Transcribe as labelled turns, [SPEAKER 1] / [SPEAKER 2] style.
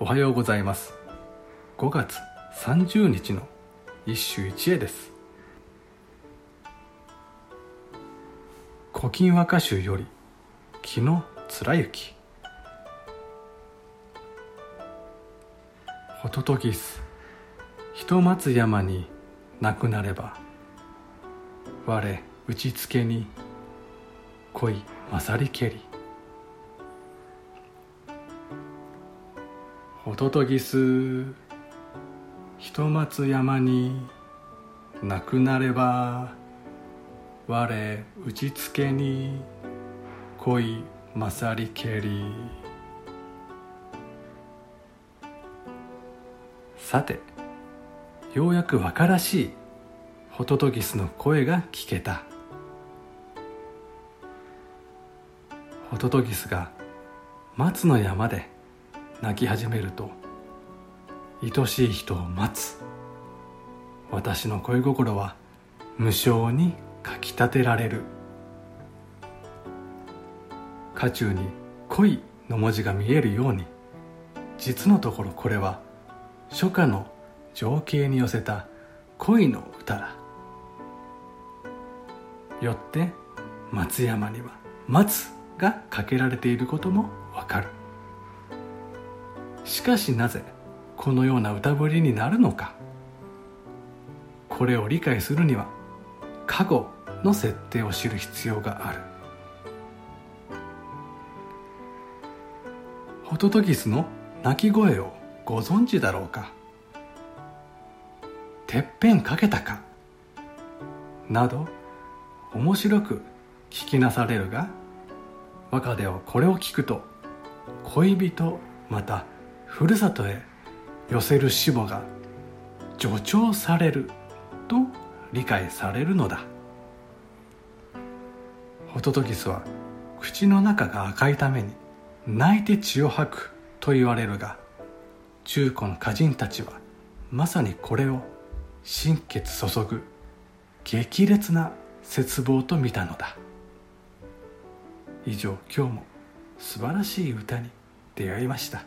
[SPEAKER 1] おはようございます。5月30日の一首一会です。古今和歌集より木の貫之。ホトトギスひと松山になくなれば我打ちつけに恋勝りけり。ホトトギスひと松山になくなれば我打ちつけに恋勝りけり。さてようやく若らしいホトトギスの声が聞けた。ホトトギスが松の山で泣き始めると愛しい人を待つ。私の恋心は無性にかきたてられる。渦中に恋の文字が見えるように実のところこれは初夏の情景に寄せた恋の歌だ。よって松山には「松」がかけられていることもわかる。しかしなぜこのような歌ぶりになるのか？これを理解するには過去の設定を知る必要がある。ホトトギスの鳴き声をご存知だろうか？てっぺんかけたか？など面白く聞きなされるが和歌ではこれを聞くと恋人またふるさとへ寄せる死母が助長されると理解されるのだ。ホトトギスは口の中が赤いために泣いて血を吐くと言われるが中古の歌人たちはまさにこれを心血注ぐ激烈な絶望と見たのだ。以上今日も素晴らしい歌に出会いました。